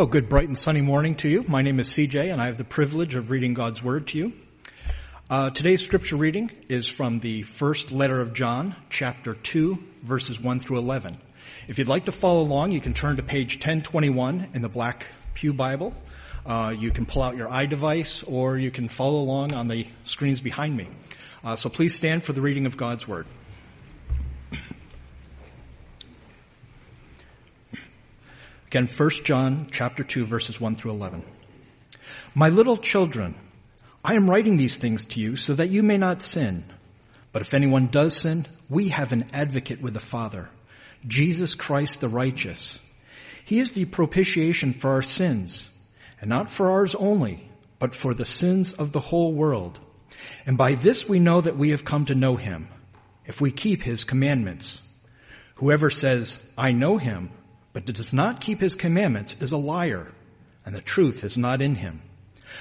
Well, good, bright, and sunny morning to you. My name is CJ, and I have the privilege of reading God's Word to you. Uh, today's scripture reading is from the first letter of John, chapter 2, verses 1 through 11. If you'd like to follow along, you can turn to page 1021 in the Black Pew Bible. Uh, you can pull out your iDevice, or you can follow along on the screens behind me. Uh, so please stand for the reading of God's Word. Again, 1 John chapter 2 verses 1 through 11. My little children, I am writing these things to you so that you may not sin. But if anyone does sin, we have an advocate with the Father, Jesus Christ the righteous. He is the propitiation for our sins, and not for ours only, but for the sins of the whole world. And by this we know that we have come to know him, if we keep his commandments. Whoever says, I know him, but does not keep his commandments is a liar, and the truth is not in him.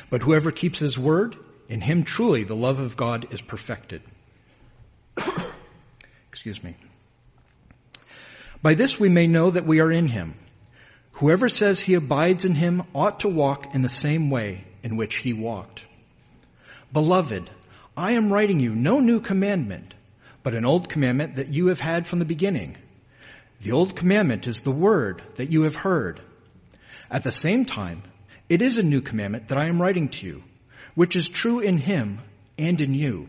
But whoever keeps his word, in him truly the love of God is perfected. Excuse me. By this we may know that we are in him. Whoever says he abides in him ought to walk in the same way in which he walked. Beloved, I am writing you no new commandment, but an old commandment that you have had from the beginning. The old commandment is the word that you have heard. At the same time, it is a new commandment that I am writing to you, which is true in him and in you,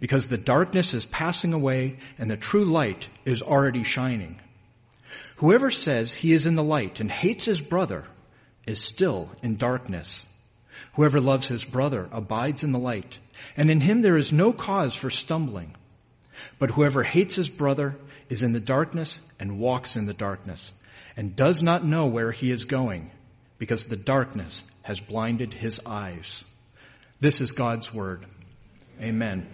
because the darkness is passing away and the true light is already shining. Whoever says he is in the light and hates his brother is still in darkness. Whoever loves his brother abides in the light, and in him there is no cause for stumbling. But whoever hates his brother is in the darkness and walks in the darkness and does not know where he is going because the darkness has blinded his eyes. This is God's word. Amen.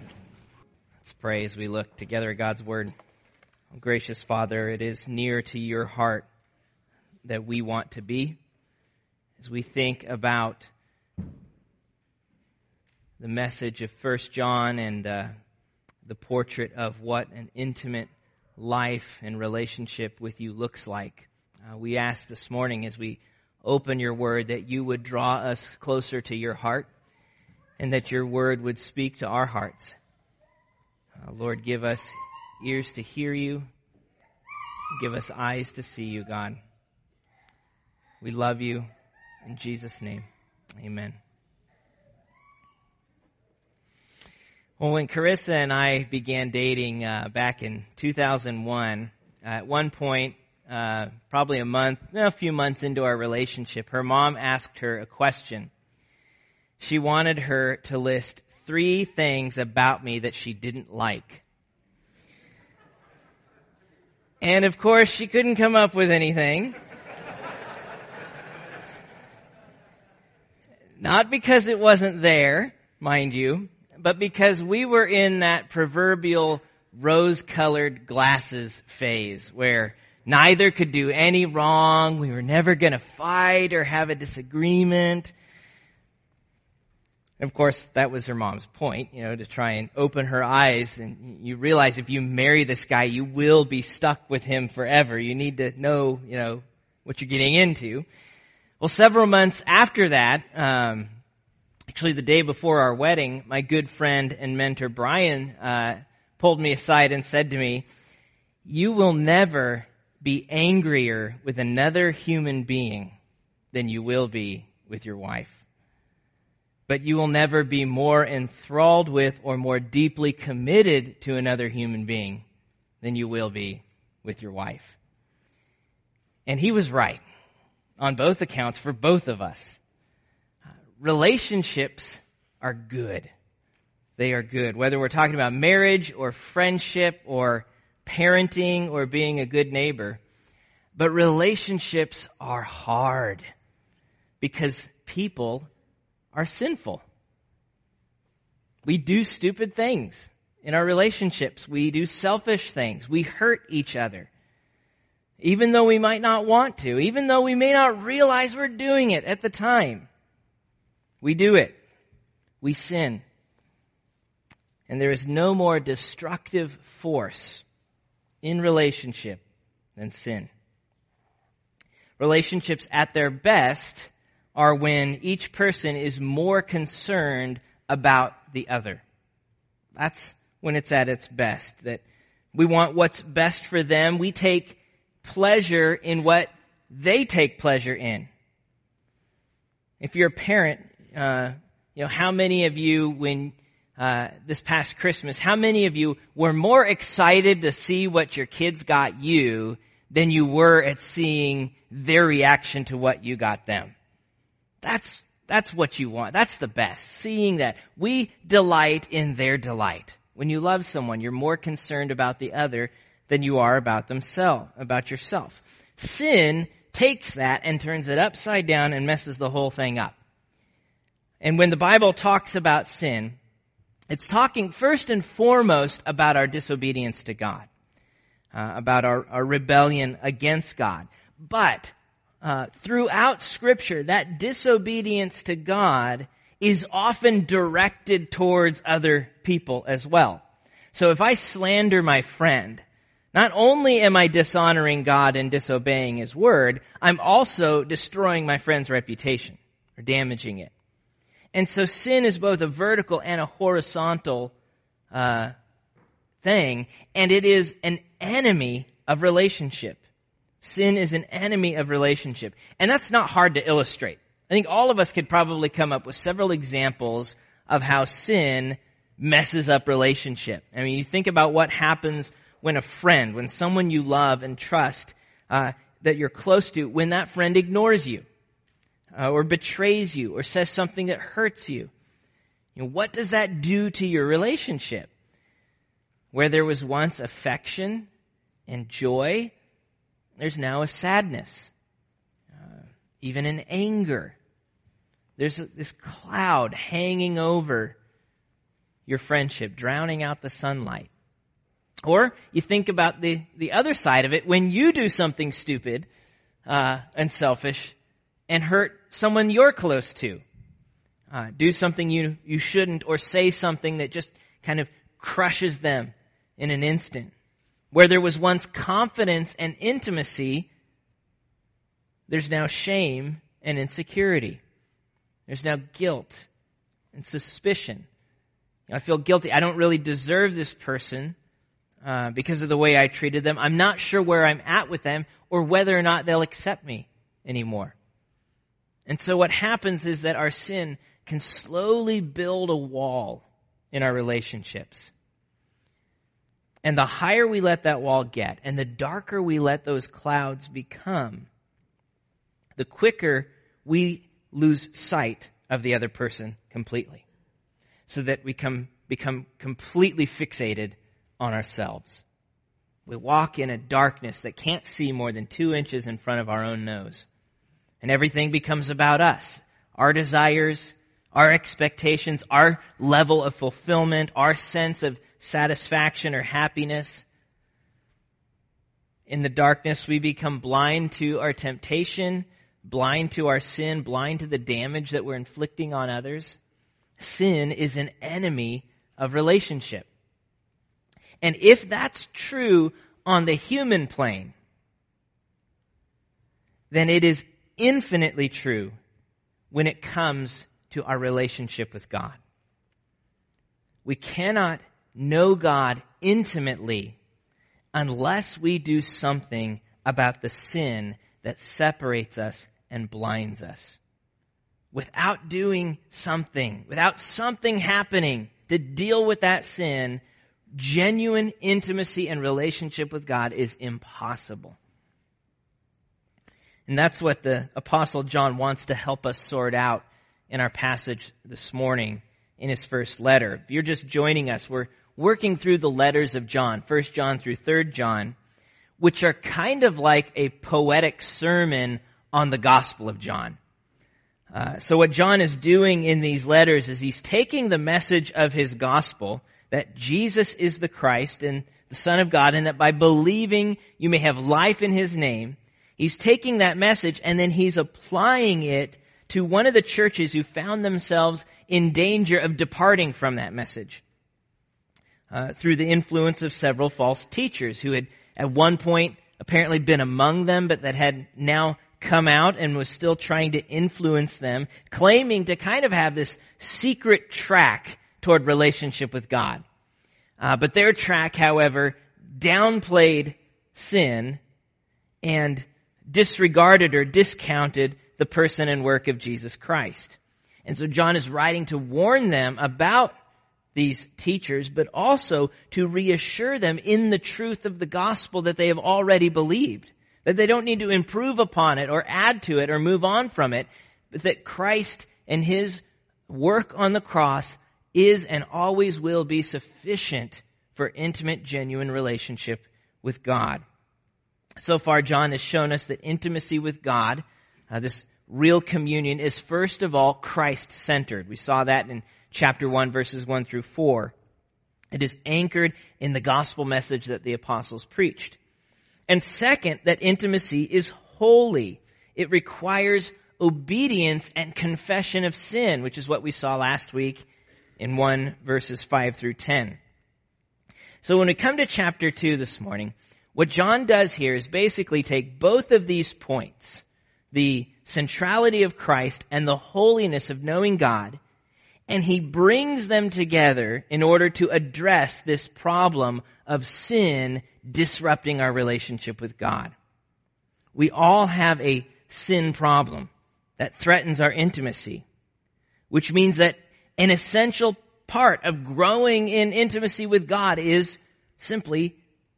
Let's pray as we look together at God's word. Gracious Father, it is near to your heart that we want to be as we think about the message of First John and uh, the portrait of what an intimate life and relationship with you looks like. Uh, we ask this morning as we open your word that you would draw us closer to your heart and that your word would speak to our hearts. Uh, Lord, give us ears to hear you. Give us eyes to see you, God. We love you. In Jesus' name, amen. Well, when Carissa and I began dating uh, back in 2001, uh, at one point, uh, probably a month, a few months into our relationship, her mom asked her a question. She wanted her to list three things about me that she didn't like. And of course, she couldn't come up with anything. Not because it wasn't there, mind you, but because we were in that proverbial rose colored glasses phase where neither could do any wrong. We were never going to fight or have a disagreement. Of course, that was her mom's point, you know, to try and open her eyes. And you realize if you marry this guy, you will be stuck with him forever. You need to know, you know, what you're getting into. Well, several months after that, um, actually the day before our wedding, my good friend and mentor Brian uh, pulled me aside and said to me, "You will never be angrier with another human being than you will be with your wife." But you will never be more enthralled with or more deeply committed to another human being than you will be with your wife. And he was right on both accounts for both of us relationships are good. They are good. Whether we're talking about marriage or friendship or parenting or being a good neighbor. But relationships are hard because people are sinful. We do stupid things in our relationships. We do selfish things. We hurt each other. Even though we might not want to, even though we may not realize we're doing it at the time. We do it. We sin. And there is no more destructive force in relationship than sin. Relationships at their best are when each person is more concerned about the other. That's when it's at its best. That we want what's best for them. We take pleasure in what they take pleasure in. If you're a parent, uh, you know, how many of you, when uh, this past Christmas, how many of you were more excited to see what your kids got you than you were at seeing their reaction to what you got them? That's that's what you want. That's the best. Seeing that we delight in their delight. When you love someone, you're more concerned about the other than you are about themselves, about yourself. Sin takes that and turns it upside down and messes the whole thing up. And when the Bible talks about sin, it's talking first and foremost about our disobedience to God, uh, about our, our, rebellion against God. But uh, throughout Scripture, that disobedience to God is often directed towards other people as well. So if I slander my friend, not only am I dishonoring God and disobeying His word, I'm also destroying my friend's reputation or damaging it. And so sin is both a vertical and a horizontal uh, thing, and it is an enemy of relationship. Sin is an enemy of relationship. And that's not hard to illustrate. I think all of us could probably come up with several examples of how sin messes up relationship. I mean, you think about what happens when a friend, when someone you love and trust, uh, that you're close to, when that friend ignores you, uh, or betrays you, or says something that hurts you. You know, what does that do to your relationship? Where there was once affection and joy, there's now a sadness, uh, even an anger. There's this cloud hanging over your friendship, drowning out the sunlight. Or you think about the, the other side of it, when you do something stupid uh, and selfish and hurt someone you're close to. Uh, do something you, you shouldn't or say something that just kind of crushes them in an instant. Where there was once confidence and intimacy, there's now shame and insecurity. There's now guilt and suspicion. I feel guilty. I don't really deserve this person uh, because of the way I treated them. I'm not sure where I'm at with them or whether or not they'll accept me anymore. And so what happens is that our sin can slowly build a wall in our relationships. And the higher we let that wall get, and the darker we let those clouds become, the quicker we lose sight of the other person completely. So that we come, become completely fixated on ourselves. We walk in a darkness that can't see more than two inches in front of our own nose. And everything becomes about us. Our desires, our expectations, our level of fulfillment, our sense of satisfaction or happiness. In the darkness, we become blind to our temptation blind to our sin, blind to the damage that we're inflicting on others. Sin is an enemy of relationship. And if that's true on the human plane, then it is infinitely true when it comes to our relationship with God. We cannot know God intimately unless we do something about the sin that separates us and blinds us. Without doing something, without something happening to deal with that sin, genuine intimacy and relationship with God is impossible. And that's what the apostle John wants to help us sort out in our passage this morning in his first letter. If you're just joining us, we're working through the letters of John, 1st John through 3rd John, which are kind of like a poetic sermon on the Gospel of John. Uh, so what John is doing in these letters is he's taking the message of his gospel that Jesus is the Christ and the Son of God and that by believing you may have life in his name. He's taking that message and then he's applying it to one of the churches who found themselves in danger of departing from that message. Uh, through the influence of several false teachers who had at one point apparently been among them, but that had now come out and was still trying to influence them, claiming to kind of have this secret track toward relationship with God. Uh, but their track, however, downplayed sin and disregarded or discounted the person and work of Jesus Christ. And so John is writing to warn them about these teachers, but also to reassure them in the truth of the gospel that they have already believed. That they don't need to improve upon it or add to it or move on from it, but that Christ and His work on the cross is and always will be sufficient for intimate, genuine relationship with God. So far, John has shown us that intimacy with God, uh, this real communion, is first of all Christ-centered. We saw that in chapter 1, verses 1 through 4. It is anchored in the gospel message that the apostles preached. And second, that intimacy is holy. It requires obedience and confession of sin, which is what we saw last week in 1 verses 5 through 10. So when we come to chapter 2 this morning, what John does here is basically take both of these points, the centrality of Christ and the holiness of knowing God, and he brings them together in order to address this problem of sin disrupting our relationship with God. We all have a sin problem that threatens our intimacy, which means that an essential part of growing in intimacy with God is simply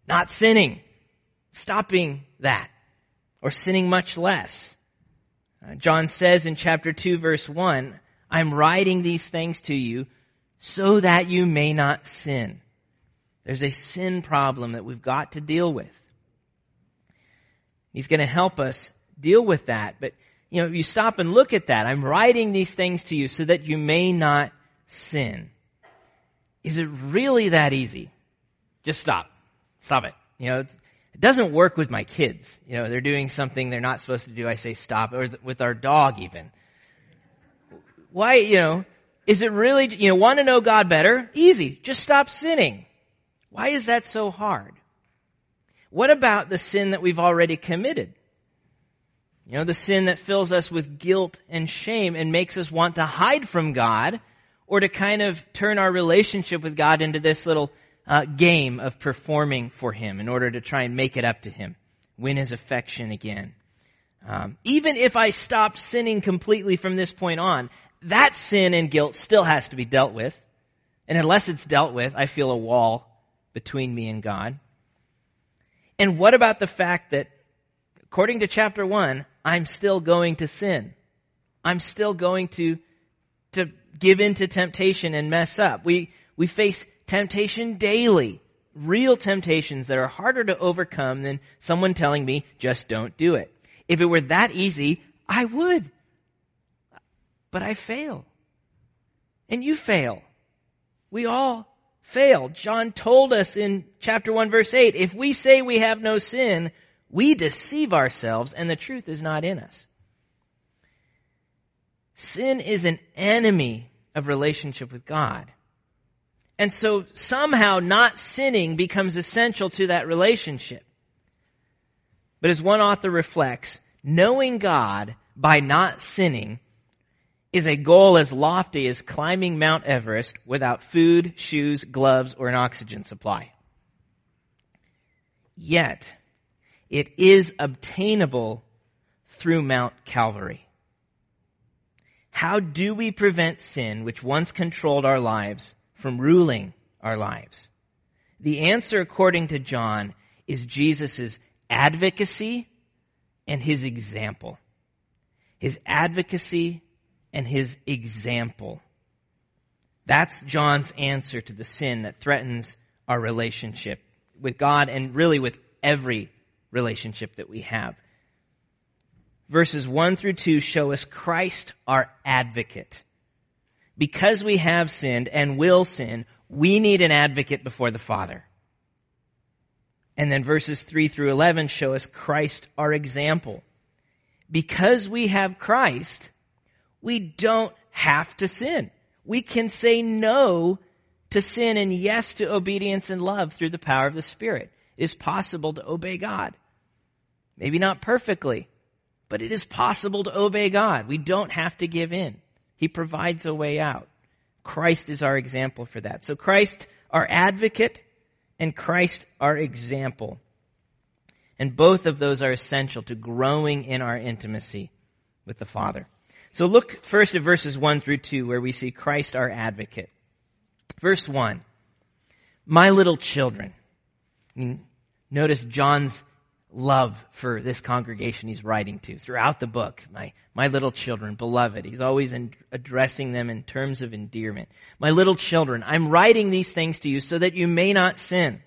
not sinning stopping that or sinning much less. Uh, John says in chapter 2 verse 1, I'm writing these things to you so that you may not sin. There's a sin problem that we've got to deal with. He's going to help us deal with that. But, you know, you stop and look at that. I'm writing these things to you so that you may not sin. Is it really that easy? Just stop. Stop it. You know, it doesn't work with my kids. You know, they're doing something they're not supposed to do. I say stop. Or with our dog even. Why, you know, is it really, you know, want to know God better? Easy. Just stop sinning. Why is that so hard? What about the sin that we've already committed? You know, the sin that fills us with guilt and shame and makes us want to hide from God or to kind of turn our relationship with God into this little uh, game of performing for him in order to try and make it up to him, win his affection again. Um, even if I stopped sinning completely from this point on, that sin and guilt still has to be dealt with. And unless it's dealt with, I feel a wall between me and God. And what about the fact that, according to chapter one, I'm still going to sin? I'm still going to, to give in to temptation and mess up. We, we face temptation daily. Real temptations that are harder to overcome than someone telling me, just don't do it. If it were that easy, I would. But I fail. And you fail. We all fail. John told us in chapter 1 verse 8, if we say we have no sin, we deceive ourselves and the truth is not in us. Sin is an enemy of relationship with God. And so somehow not sinning becomes essential to that relationship. But as one author reflects, knowing God by not sinning is a goal as lofty as climbing Mount Everest without food, shoes, gloves, or an oxygen supply. Yet, it is obtainable through Mount Calvary. How do we prevent sin which once controlled our lives from ruling our lives? The answer, according to John, is Jesus' advocacy and his example. His advocacy and his example. That's John's answer to the sin that threatens our relationship with God and really with every relationship that we have. Verses 1 through 2 show us Christ, our advocate because we have sinned and will sin, we need an advocate before the Father. And then verses 3 through 11 show us Christ, our example. Because we have Christ, we don't have to sin. We can say no to sin and yes to obedience and love through the power of the Spirit. It is possible to obey God. Maybe not perfectly, But it is possible to obey God. We don't have to give in. He provides a way out. Christ is our example for that. So Christ, our advocate, and Christ, our example. And both of those are essential to growing in our intimacy with the Father. So look first at verses 1 through 2 where we see Christ our advocate. Verse 1. My little children. Notice John's love for this congregation he's writing to throughout the book. My, my little children, beloved. He's always in, addressing them in terms of endearment. My little children, I'm writing these things to you so that you may not sin.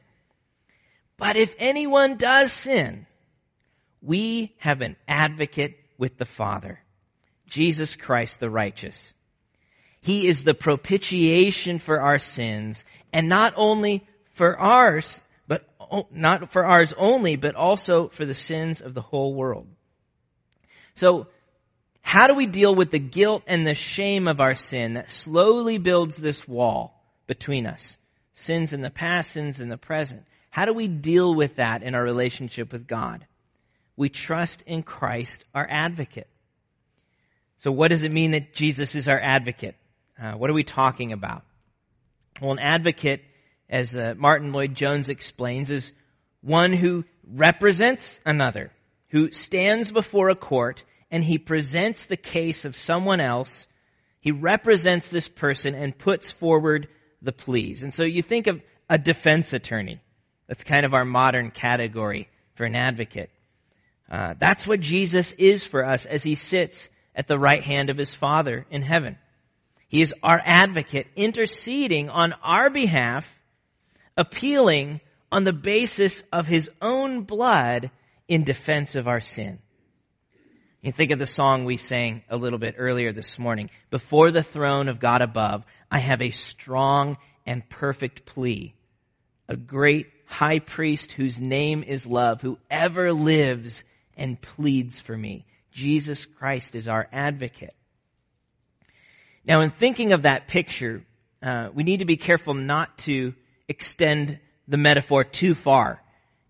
But if anyone does sin, we have an advocate with the Father, Jesus Christ the righteous. He is the propitiation for our sins, and not only for ours, not for ours only, but also for the sins of the whole world. So, how do we deal with the guilt and the shame of our sin that slowly builds this wall between us? Sins in the past, sins in the present. How do we deal with that in our relationship with God? We trust in Christ, our advocate. So what does it mean that Jesus is our advocate? Uh, what are we talking about? Well, an advocate, as uh, Martyn Lloyd-Jones explains, is one who represents another, who stands before a court and he presents the case of someone else. He represents this person and puts forward the pleas. And so you think of a defense attorney. That's kind of our modern category for an advocate. Uh, that's what Jesus is for us as he sits at the right hand of his Father in heaven. He is our advocate, interceding on our behalf, appealing on the basis of his own blood in defense of our sin. You think of the song we sang a little bit earlier this morning. Before the throne of God above, I have a strong and perfect plea. A great high priest whose name is love, who ever lives and pleads for me. Jesus Christ is our advocate. Now, in thinking of that picture, uh, we need to be careful not to extend the metaphor too far.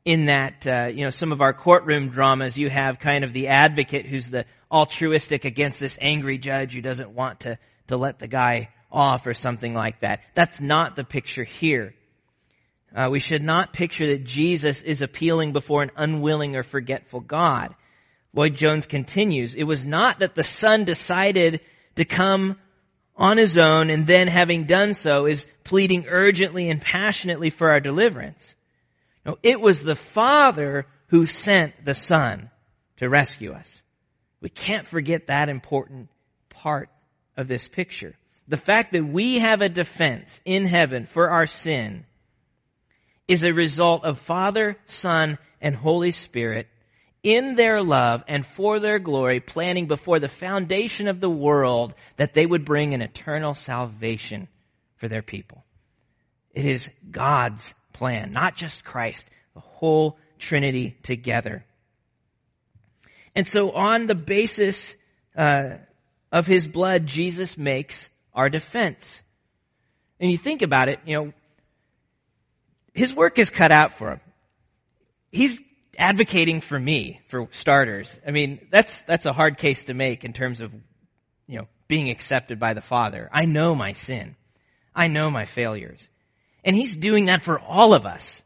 In that, uh, you know, some of our courtroom dramas, you have kind of the advocate who's the altruistic against this angry judge who doesn't want to, to let the guy off or something like that. That's not the picture here. Uh, we should not picture that Jesus is appealing before an unwilling or forgetful God. Lloyd-Jones continues, it was not that the Son decided to come on his own and then having done so is pleading urgently and passionately for our deliverance. No, it was the Father who sent the Son to rescue us. We can't forget that important part of this picture. The fact that we have a defense in heaven for our sin is a result of Father, Son, and Holy Spirit in their love and for their glory, planning before the foundation of the world that they would bring an eternal salvation for their people. It is God's plan, not just Christ, the whole Trinity together. And so on the basis uh, of his blood, Jesus makes our defense. And you think about it, you know, his work is cut out for him. He's advocating for me, for starters. I mean, that's, that's a hard case to make in terms of, you know, being accepted by the Father. I know my sin. I know my failures. And He's doing that for all of us.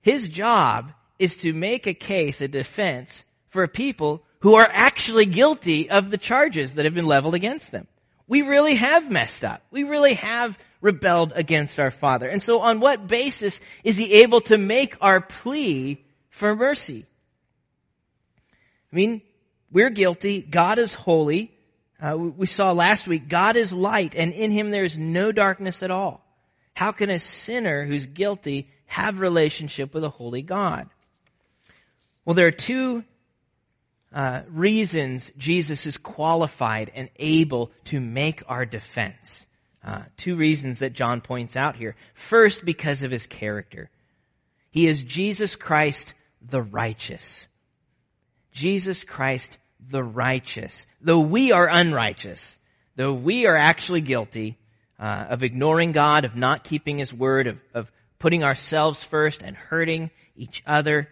His job is to make a case, a defense for people who are actually guilty of the charges that have been leveled against them. We really have messed up. We really have rebelled against our Father. And so on what basis is he able to make our plea for mercy? I mean, we're guilty. God is holy. Uh, we saw last week, God is light and in him there is no darkness at all. How can a sinner who's guilty have relationship with a holy God? Well, there are two uh, reasons Jesus is qualified and able to make our defense. Uh, two reasons that John points out here. First, because of his character. He is Jesus Christ the righteous. Jesus Christ the righteous. Though we are unrighteous, though we are actually guilty uh, of ignoring God, of not keeping his word, of, of putting ourselves first and hurting each other,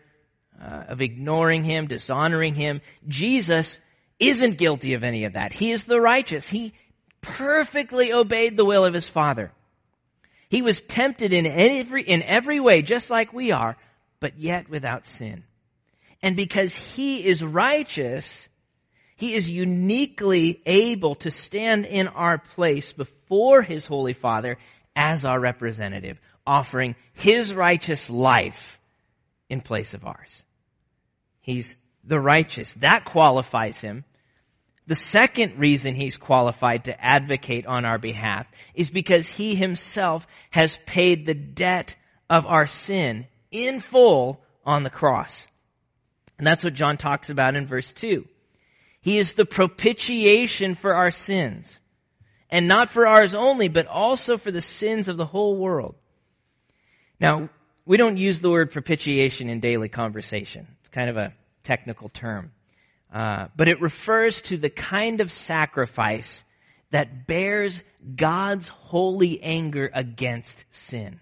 uh, of ignoring him, dishonoring him. Jesus isn't guilty of any of that. He is the righteous. He perfectly obeyed the will of his Father. He was tempted in every, in every way, just like we are, but yet without sin. And because he is righteous, he is uniquely able to stand in our place before his holy Father as our representative, offering his righteous life in place of ours. He's the righteous. That qualifies him the second reason he's qualified to advocate on our behalf is because he himself has paid the debt of our sin in full on the cross. And that's what John talks about in verse 2. He is the propitiation for our sins. And not for ours only, but also for the sins of the whole world. Now, we don't use the word propitiation in daily conversation. It's kind of a technical term. Uh, but it refers to the kind of sacrifice that bears God's holy anger against sin.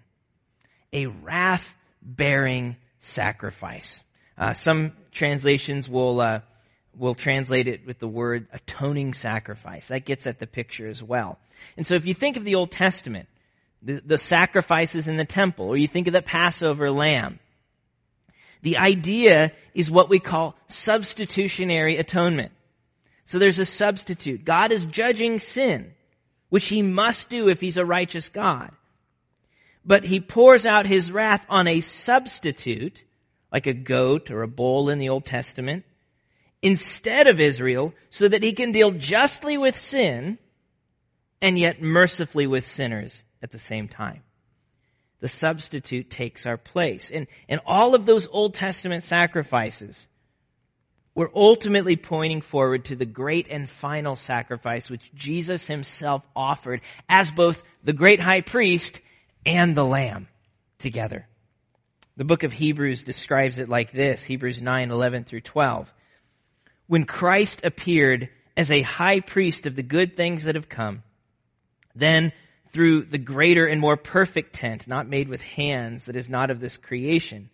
A wrath bearing sacrifice. Uh, some translations will uh, will translate it with the word atoning sacrifice. That gets at the picture as well. And so, if you think of the Old Testament, the, the sacrifices in the temple, or you think of the Passover lamb, the idea is what we call substitutionary atonement. So there's a substitute. God is judging sin, which he must do if he's a righteous God. But he pours out his wrath on a substitute, like a goat or a bull in the Old Testament, instead of Israel, so that he can deal justly with sin and yet mercifully with sinners at the same time the substitute takes our place. And, and all of those Old Testament sacrifices were ultimately pointing forward to the great and final sacrifice which Jesus himself offered as both the great high priest and the lamb together. The book of Hebrews describes it like this, Hebrews 9, 11 through 12. When Christ appeared as a high priest of the good things that have come, then through the greater and more perfect tent, not made with hands, that is not of this creation,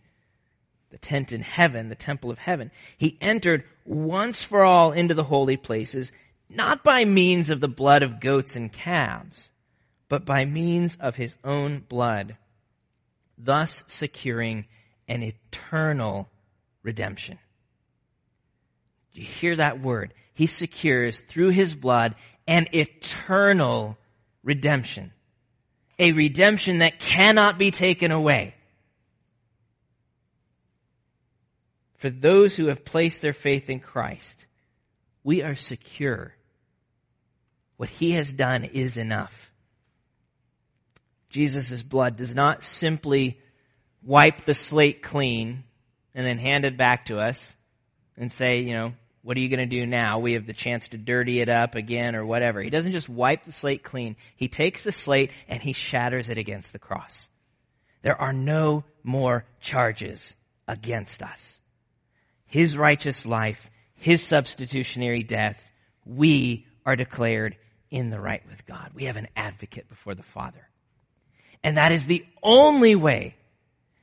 the tent in heaven, the temple of heaven. He entered once for all into the holy places, not by means of the blood of goats and calves, but by means of his own blood, thus securing an eternal redemption. Do you hear that word? He secures through his blood an eternal redemption. A redemption that cannot be taken away. For those who have placed their faith in Christ, we are secure. What he has done is enough. Jesus' blood does not simply wipe the slate clean and then hand it back to us and say, you know, what are you going to do now? We have the chance to dirty it up again or whatever. He doesn't just wipe the slate clean. He takes the slate and he shatters it against the cross. There are no more charges against us. His righteous life, His substitutionary death, we are declared in the right with God. We have an advocate before the Father. And that is the only way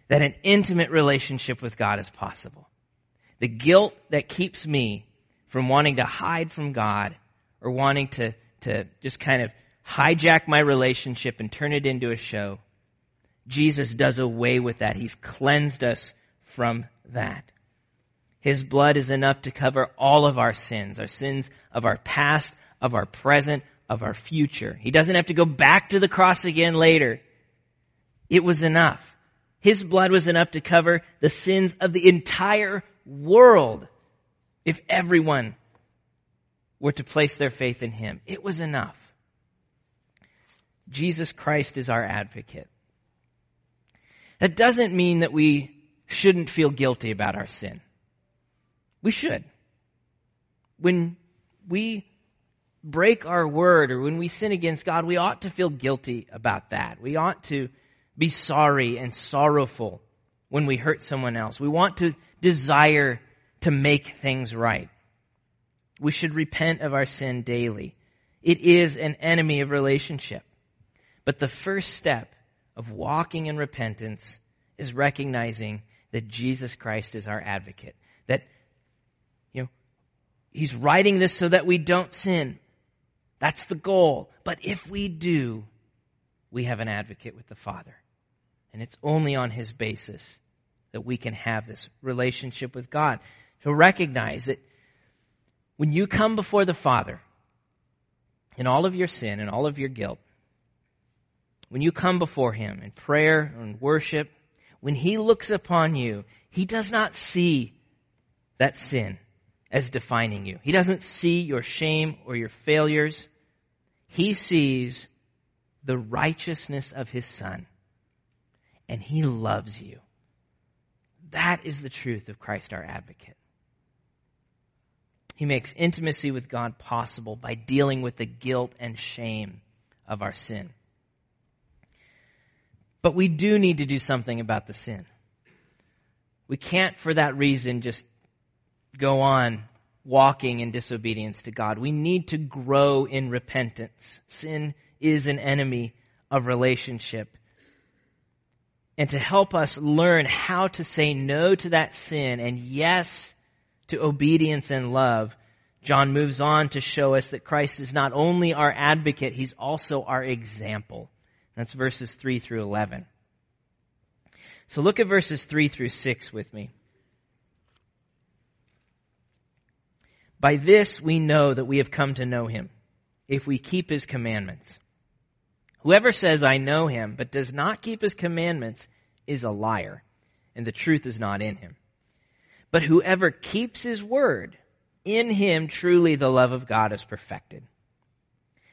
that an intimate relationship with God is possible. The guilt that keeps me from wanting to hide from God or wanting to, to just kind of hijack my relationship and turn it into a show. Jesus does away with that. He's cleansed us from that. His blood is enough to cover all of our sins, our sins of our past, of our present, of our future. He doesn't have to go back to the cross again later. It was enough. His blood was enough to cover the sins of the entire world if everyone were to place their faith in him. It was enough. Jesus Christ is our advocate. That doesn't mean that we shouldn't feel guilty about our sin. We should. When we break our word or when we sin against God, we ought to feel guilty about that. We ought to be sorry and sorrowful when we hurt someone else. We want to desire to make things right. We should repent of our sin daily. It is an enemy of relationship. But the first step of walking in repentance is recognizing that Jesus Christ is our advocate. That, you know, he's writing this so that we don't sin. That's the goal. But if we do, we have an advocate with the Father. And it's only on his basis that we can have this relationship with God. To recognize that when you come before the Father in all of your sin and all of your guilt, when you come before him in prayer and worship, when he looks upon you, he does not see that sin as defining you. He doesn't see your shame or your failures. He sees the righteousness of his son and he loves you. That is the truth of Christ our advocate. He makes intimacy with God possible by dealing with the guilt and shame of our sin. But we do need to do something about the sin. We can't, for that reason, just go on walking in disobedience to God. We need to grow in repentance. Sin is an enemy of relationship and to help us learn how to say no to that sin and yes to obedience and love, John moves on to show us that Christ is not only our advocate, he's also our example. That's verses 3 through 11. So look at verses 3 through 6 with me. By this we know that we have come to know him, if we keep his commandments. Whoever says, I know him, but does not keep his commandments is a liar, and the truth is not in him. But whoever keeps his word, in him truly the love of God is perfected.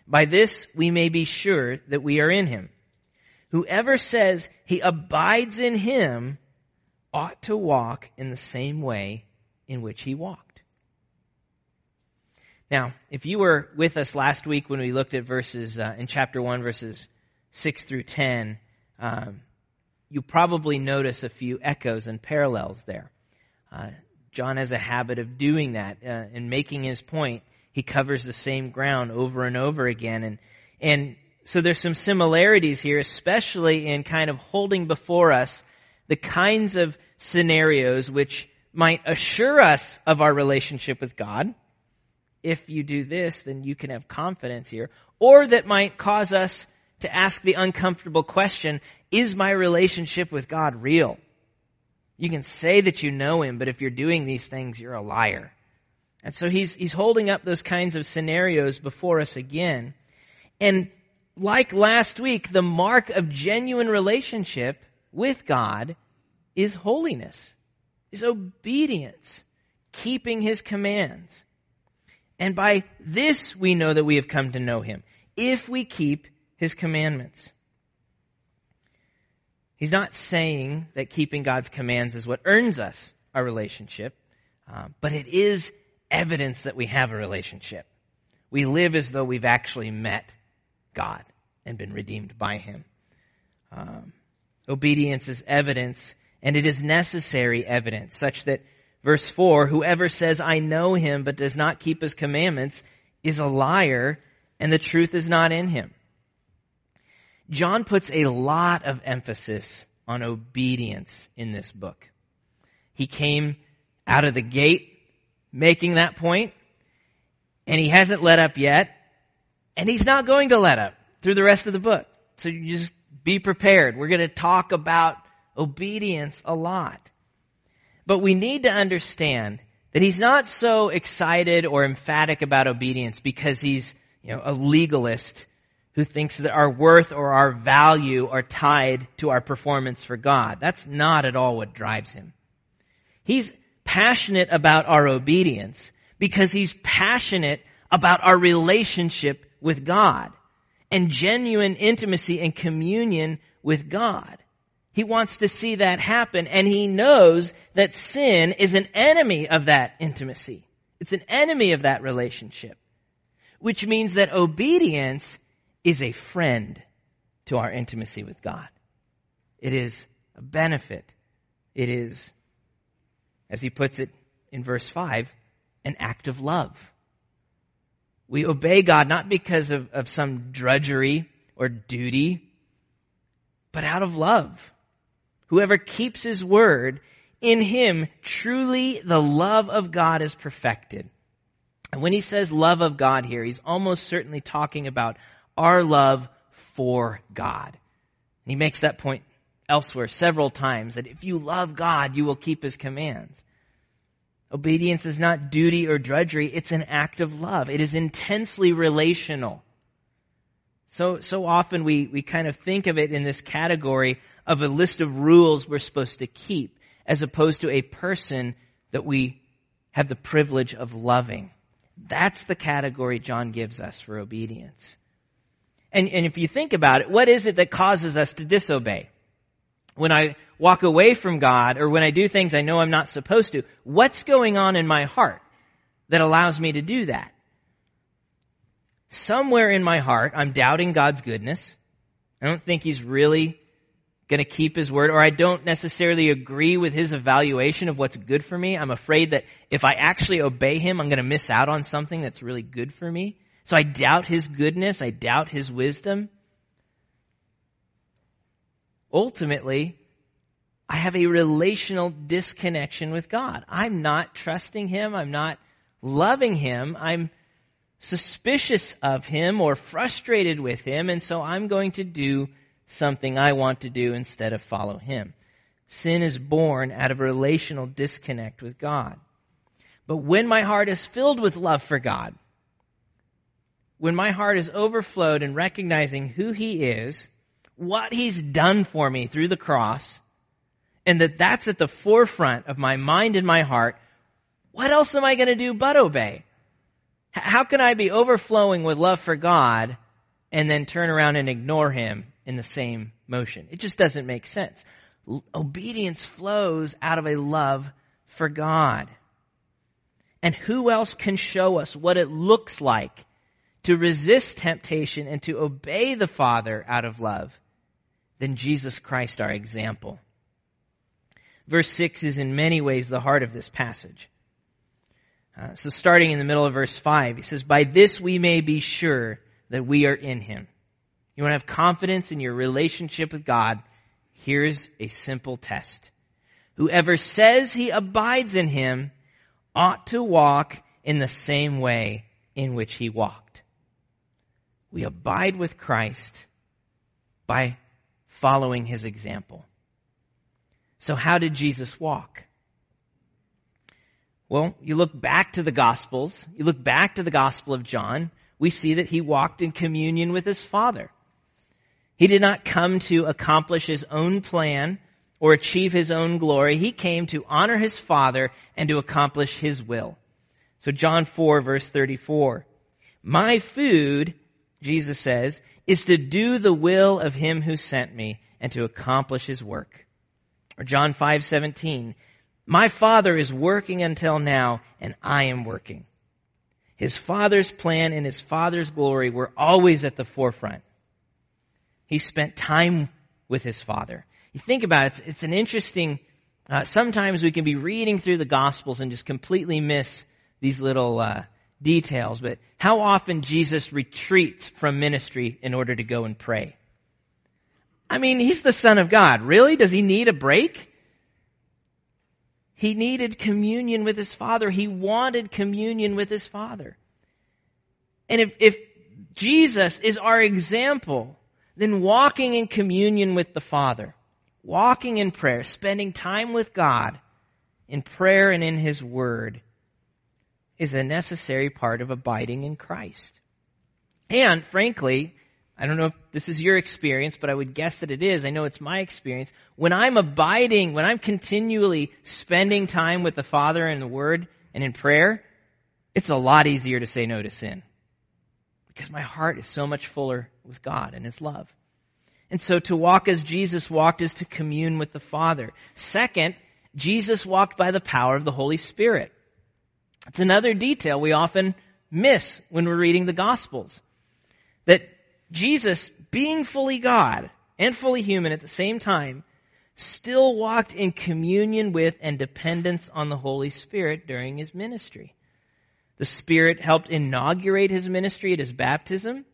By this we may be sure that we are in him. Whoever says he abides in him ought to walk in the same way in which he walked. Now, if you were with us last week when we looked at verses uh, in chapter 1, verses 6 through 10, um, you probably notice a few echoes and parallels there. Uh, John has a habit of doing that uh, and making his point. He covers the same ground over and over again. And, and so there's some similarities here, especially in kind of holding before us the kinds of scenarios which might assure us of our relationship with God if you do this, then you can have confidence here. Or that might cause us to ask the uncomfortable question, is my relationship with God real? You can say that you know Him, but if you're doing these things, you're a liar. And so he's, he's holding up those kinds of scenarios before us again. And like last week, the mark of genuine relationship with God is holiness, is obedience, keeping His commands. And by this we know that we have come to know him, if we keep his commandments. He's not saying that keeping God's commands is what earns us our relationship, uh, but it is evidence that we have a relationship. We live as though we've actually met God and been redeemed by him. Um, obedience is evidence, and it is necessary evidence, such that Verse 4, whoever says, I know him, but does not keep his commandments is a liar, and the truth is not in him. John puts a lot of emphasis on obedience in this book. He came out of the gate making that point, and he hasn't let up yet, and he's not going to let up through the rest of the book. So you just be prepared. We're going to talk about obedience a lot. But we need to understand that he's not so excited or emphatic about obedience because he's, you know, a legalist who thinks that our worth or our value are tied to our performance for God. That's not at all what drives him. He's passionate about our obedience because he's passionate about our relationship with God and genuine intimacy and communion with God. He wants to see that happen and he knows that sin is an enemy of that intimacy. It's an enemy of that relationship. Which means that obedience is a friend to our intimacy with God. It is a benefit. It is, as he puts it in verse 5, an act of love. We obey God not because of, of some drudgery or duty, but out of love. Whoever keeps his word, in him truly the love of God is perfected. And when he says love of God here, he's almost certainly talking about our love for God. And he makes that point elsewhere several times that if you love God, you will keep his commands. Obedience is not duty or drudgery, it's an act of love. It is intensely relational. So, so often we, we kind of think of it in this category of a list of rules we're supposed to keep, as opposed to a person that we have the privilege of loving. That's the category John gives us for obedience. And, and if you think about it, what is it that causes us to disobey? When I walk away from God or when I do things I know I'm not supposed to, what's going on in my heart that allows me to do that? Somewhere in my heart, I'm doubting God's goodness. I don't think He's really going to keep His word, or I don't necessarily agree with His evaluation of what's good for me. I'm afraid that if I actually obey Him, I'm going to miss out on something that's really good for me. So I doubt His goodness. I doubt His wisdom. Ultimately, I have a relational disconnection with God. I'm not trusting Him. I'm not loving Him. I'm suspicious of him or frustrated with him, and so I'm going to do something I want to do instead of follow him. Sin is born out of a relational disconnect with God. But when my heart is filled with love for God, when my heart is overflowed in recognizing who he is, what he's done for me through the cross, and that that's at the forefront of my mind and my heart, what else am I going to do but obey? How can I be overflowing with love for God and then turn around and ignore Him in the same motion? It just doesn't make sense. Obedience flows out of a love for God. And who else can show us what it looks like to resist temptation and to obey the Father out of love than Jesus Christ, our example? Verse 6 is in many ways the heart of this passage. Uh, so starting in the middle of verse 5, he says, By this we may be sure that we are in him. You want to have confidence in your relationship with God? Here's a simple test. Whoever says he abides in him ought to walk in the same way in which he walked. We abide with Christ by following his example. So how did Jesus walk? Well, you look back to the Gospels, you look back to the Gospel of John, we see that he walked in communion with his Father. He did not come to accomplish his own plan or achieve his own glory. He came to honor his Father and to accomplish his will. So John 4 verse 34. My food, Jesus says, is to do the will of him who sent me and to accomplish his work. Or John 5:17, my father is working until now, and I am working. His father's plan and his father's glory were always at the forefront. He spent time with his father. You think about it, it's, it's an interesting, uh, sometimes we can be reading through the gospels and just completely miss these little, uh, details, but how often Jesus retreats from ministry in order to go and pray. I mean, he's the son of God. Really? Does he need a break? He needed communion with his father. He wanted communion with his father. And if, if Jesus is our example, then walking in communion with the Father, walking in prayer, spending time with God in prayer and in His Word is a necessary part of abiding in Christ. And frankly, I don't know if this is your experience, but I would guess that it is. I know it's my experience. When I'm abiding, when I'm continually spending time with the Father and the Word and in prayer, it's a lot easier to say no to sin. Because my heart is so much fuller with God and His love. And so to walk as Jesus walked is to commune with the Father. Second, Jesus walked by the power of the Holy Spirit. It's another detail we often miss when we're reading the Gospels. That Jesus, being fully God and fully human at the same time, still walked in communion with and dependence on the Holy Spirit during his ministry. The Spirit helped inaugurate his ministry at his baptism.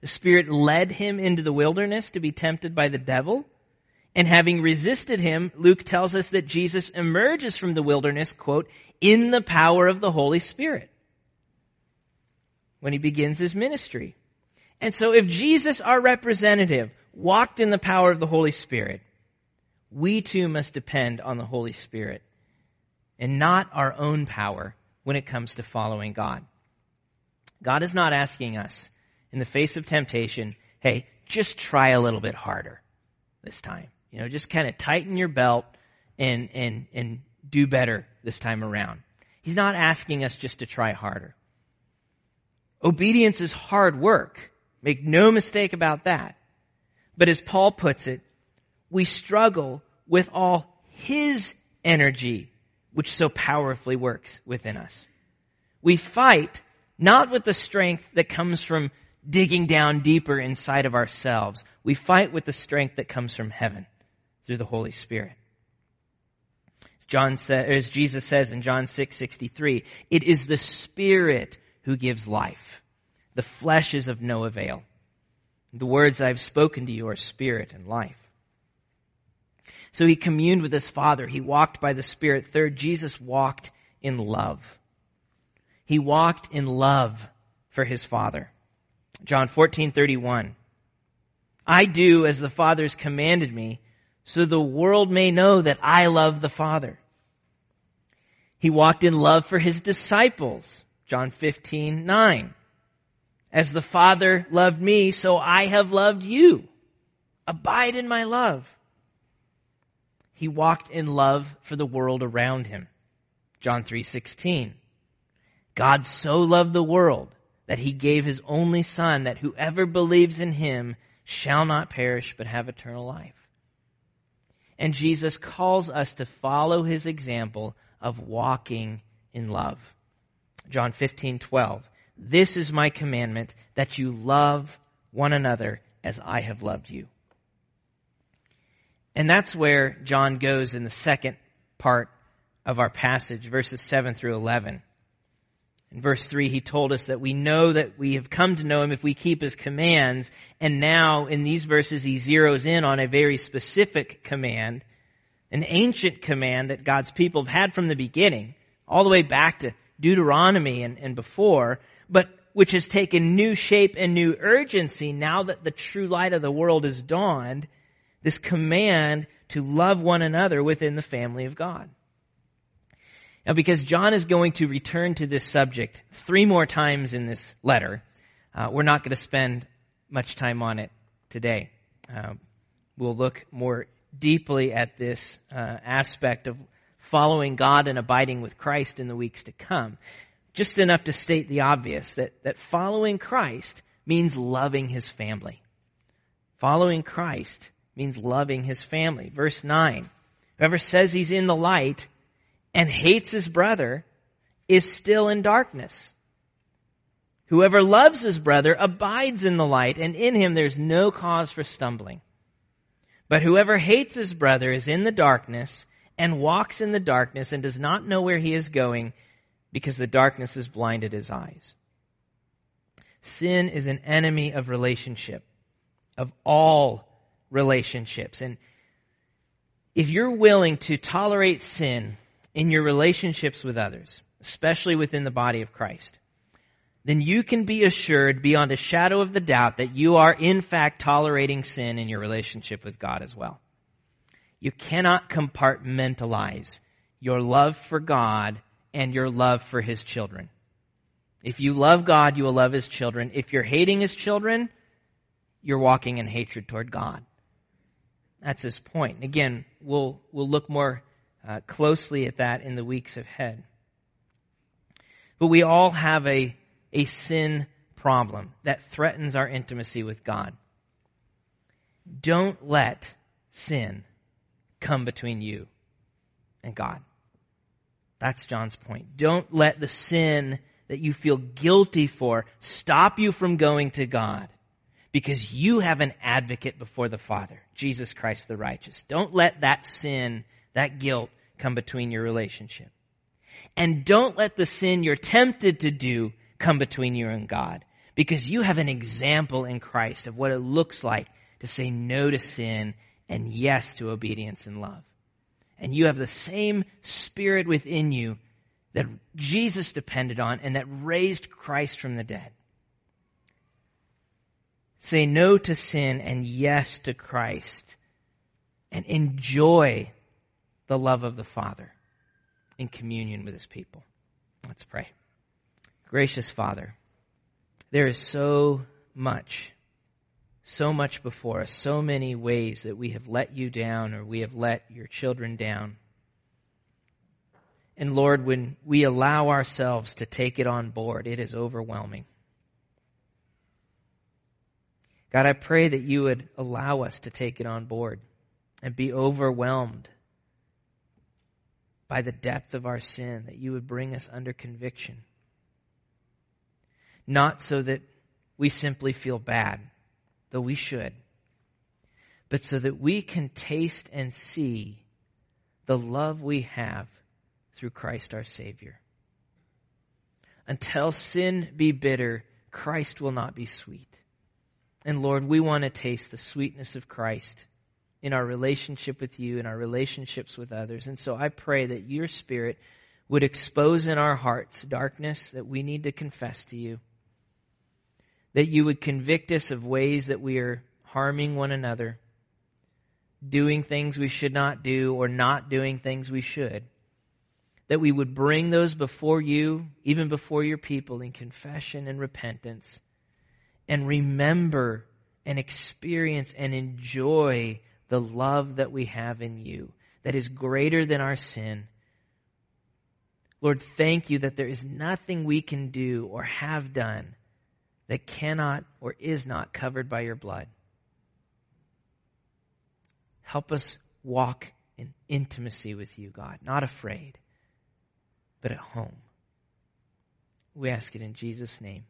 The Spirit led him into the wilderness to be tempted by the devil. And having resisted him, Luke tells us that Jesus emerges from the wilderness, quote, in the power of the Holy Spirit when he begins his ministry. And so if Jesus, our representative, walked in the power of the Holy Spirit, we too must depend on the Holy Spirit and not our own power when it comes to following God. God is not asking us in the face of temptation, hey, just try a little bit harder this time. You know, just kind of tighten your belt and, and, and do better this time around. He's not asking us just to try harder. Obedience is hard work. Make no mistake about that. But as Paul puts it, we struggle with all his energy, which so powerfully works within us. We fight not with the strength that comes from digging down deeper inside of ourselves. We fight with the strength that comes from heaven through the Holy Spirit. John says, as Jesus says in John 6, 63, it is the Spirit who gives life. The flesh is of no avail. The words I have spoken to you are spirit and life. So he communed with his Father. He walked by the Spirit. Third, Jesus walked in love. He walked in love for his Father. John 14, 31. I do as the Father has commanded me, so the world may know that I love the Father. He walked in love for his disciples. John 15, 9. As the Father loved me, so I have loved you. Abide in my love. He walked in love for the world around him. John 3:16. God so loved the world that he gave his only son that whoever believes in him shall not perish but have eternal life. And Jesus calls us to follow his example of walking in love. John 15:12. This is my commandment that you love one another as I have loved you. And that's where John goes in the second part of our passage, verses 7 through 11. In verse 3, he told us that we know that we have come to know him if we keep his commands. And now, in these verses, he zeroes in on a very specific command, an ancient command that God's people have had from the beginning, all the way back to Deuteronomy and, and before, but which has taken new shape and new urgency now that the true light of the world has dawned, this command to love one another within the family of God. Now, because John is going to return to this subject three more times in this letter, uh, we're not going to spend much time on it today. Uh, we'll look more deeply at this uh, aspect of following God and abiding with Christ in the weeks to come just enough to state the obvious that, that following Christ means loving his family. Following Christ means loving his family. Verse 9. Whoever says he's in the light and hates his brother is still in darkness. Whoever loves his brother abides in the light, and in him there's no cause for stumbling. But whoever hates his brother is in the darkness and walks in the darkness and does not know where he is going because the darkness has blinded his eyes. Sin is an enemy of relationship, of all relationships. And if you're willing to tolerate sin in your relationships with others, especially within the body of Christ, then you can be assured beyond a shadow of the doubt that you are in fact tolerating sin in your relationship with God as well. You cannot compartmentalize your love for God and your love for his children. If you love God, you will love his children. If you're hating his children, you're walking in hatred toward God. That's his point. Again, we'll, we'll look more uh, closely at that in the weeks ahead. But we all have a, a sin problem that threatens our intimacy with God. Don't let sin come between you and God. That's John's point. Don't let the sin that you feel guilty for stop you from going to God because you have an advocate before the Father, Jesus Christ the righteous. Don't let that sin, that guilt come between your relationship. And don't let the sin you're tempted to do come between you and God because you have an example in Christ of what it looks like to say no to sin and yes to obedience and love. And you have the same spirit within you that Jesus depended on and that raised Christ from the dead. Say no to sin and yes to Christ and enjoy the love of the Father in communion with his people. Let's pray. Gracious Father, there is so much, so much before us, so many ways that we have let you down or we have let your children down. And Lord, when we allow ourselves to take it on board, it is overwhelming. God, I pray that you would allow us to take it on board and be overwhelmed by the depth of our sin, that you would bring us under conviction. Not so that we simply feel bad, though we should, but so that we can taste and see the love we have through Christ our Savior. Until sin be bitter, Christ will not be sweet. And Lord, we want to taste the sweetness of Christ in our relationship with you, in our relationships with others. And so I pray that your Spirit would expose in our hearts darkness that we need to confess to you. That you would convict us of ways that we are harming one another, doing things we should not do, or not doing things we should. That we would bring those before you, even before your people, in confession and repentance and remember and experience and enjoy the love that we have in you that is greater than our sin. Lord, thank you that there is nothing we can do or have done that cannot or is not covered by your blood. Help us walk in intimacy with you, God, not afraid, but at home. We ask it in Jesus' name.